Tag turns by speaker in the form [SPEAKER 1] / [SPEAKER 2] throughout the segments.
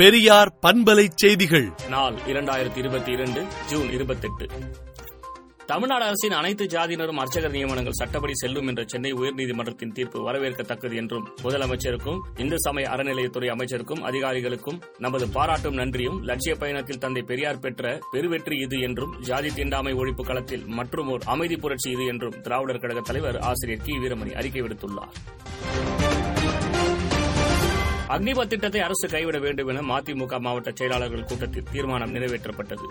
[SPEAKER 1] பெரியார்
[SPEAKER 2] பண்பலை செய்திகள் நாள் இரண்டாயிரத்தி இருபத்தி இரண்டு ஜூன் இருபத்தெட்டு தமிழ்நாடு அரசின் அனைத்து ஜாதியினரும் அர்ச்சகர் நியமனங்கள் சட்டப்படி செல்லும் என்ற சென்னை உயர்நீதிமன்றத்தின் தீர்ப்பு வரவேற்கத்தக்கது என்றும் முதலமைச்சருக்கும் இந்து சமய அறநிலையத்துறை அமைச்சருக்கும் அதிகாரிகளுக்கும் நமது பாராட்டும் நன்றியும் லட்சிய பயணத்தில் தந்தை பெரியார் பெற்ற பெருவெற்றி இது என்றும் ஜாதி தீண்டாமை ஒழிப்பு களத்தில் மற்றும் ஓர் அமைதி புரட்சி இது என்றும் திராவிடர் கழக தலைவர் ஆசிரியர் கி வீரமணி அறிக்கை விடுத்துள்ளார் அக்னிபத் திட்டத்தை அரசு கைவிட வேண்டும் என மதிமுக மாவட்ட செயலாளர்கள் கூட்டத்தில் தீர்மானம் நிறைவேற்றப்பட்டது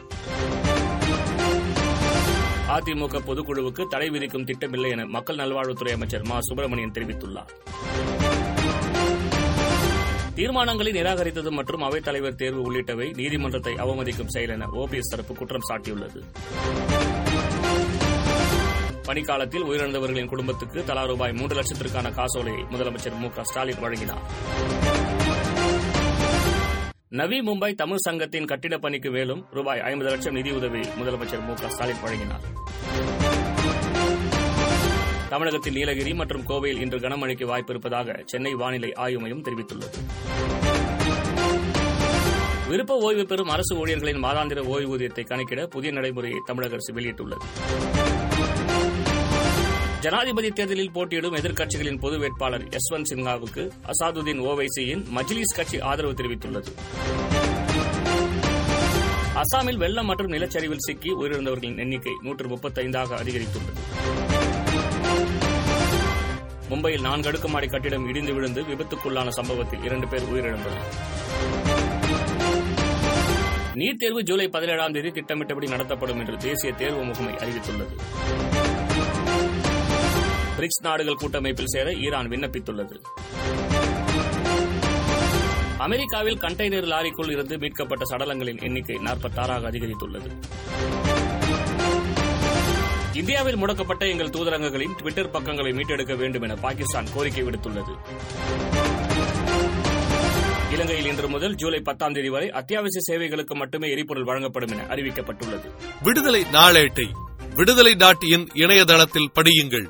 [SPEAKER 2] அதிமுக பொதுக்குழுவுக்கு தடை விதிக்கும் திட்டமில்லை என மக்கள் நல்வாழ்வுத்துறை அமைச்சர் மா சுப்பிரமணியன் தெரிவித்துள்ளார் தீர்மானங்களை நிராகரித்தது மற்றும் அவைத் தலைவர் தேர்வு உள்ளிட்டவை நீதிமன்றத்தை அவமதிக்கும் செயல் என ஓபிஎஸ் தரப்பு குற்றம் சாட்டியுள்ளது பணிக்காலத்தில் உயிரிழந்தவர்களின் குடும்பத்துக்கு தலா ரூபாய் மூன்று லட்சத்திற்கான காசோலையை முதலமைச்சர் மு ஸ்டாலின் வழங்கினார் நவி மும்பை தமிழ் சங்கத்தின் கட்டிடப் பணிக்கு மேலும் ரூபாய் ஐம்பது லட்சம் நிதியுதவி முதலமைச்சர் மு ஸ்டாலின் வழங்கினார் தமிழகத்தில் நீலகிரி மற்றும் கோவையில் இன்று கனமழைக்கு வாய்ப்பிருப்பதாக சென்னை வானிலை ஆய்வு மையம் தெரிவித்துள்ளது விருப்ப ஓய்வு பெறும் அரசு ஊழியர்களின் மாதாந்திர ஓய்வூதியத்தை கணக்கிட புதிய நடைமுறையை தமிழக அரசு வெளியிட்டுள்ளது ஜனாதிபதி தேர்தலில் போட்டியிடும் எதிர்க்கட்சிகளின் பொது வேட்பாளர் யஸ்வந்த் சின்ஹாவுக்கு அசாதுதீன் ஓவைசியின் மஜ்லிஸ் கட்சி ஆதரவு தெரிவித்துள்ளது அசாமில் வெள்ளம் மற்றும் நிலச்சரிவில் சிக்கி உயிரிழந்தவர்களின் எண்ணிக்கை நூற்று முப்பத்தைந்தாக அதிகரித்துள்ளது மும்பையில் நான்கு அடுக்குமாடி கட்டிடம் இடிந்து விழுந்து விபத்துக்குள்ளான சம்பவத்தில் இரண்டு பேர் உயிரிழந்தனர் நீட் தேர்வு ஜூலை பதினேழாம் தேதி திட்டமிட்டபடி நடத்தப்படும் என்று தேசிய தேர்வு முகமை அறிவித்துள்ளது பிரிக்ஸ் நாடுகள் கூட்டமைப்பில் சேர ஈரான் விண்ணப்பித்துள்ளது அமெரிக்காவில் கண்டெய்னர் லாரிக்குள் இருந்து மீட்கப்பட்ட சடலங்களின் எண்ணிக்கை நாற்பத்தாறாக அதிகரித்துள்ளது இந்தியாவில் முடக்கப்பட்ட எங்கள் தூதரங்களின் டுவிட்டர் பக்கங்களை மீட்டெடுக்க வேண்டும் என பாகிஸ்தான் கோரிக்கை விடுத்துள்ளது இலங்கையில் இன்று முதல் ஜூலை பத்தாம் தேதி வரை அத்தியாவசிய சேவைகளுக்கு மட்டுமே எரிபொருள் வழங்கப்படும் என அறிவிக்கப்பட்டுள்ளது விடுதலை நாளேட்டை விடுதலை
[SPEAKER 1] நாட்டின் இணையதளத்தில் படியுங்கள்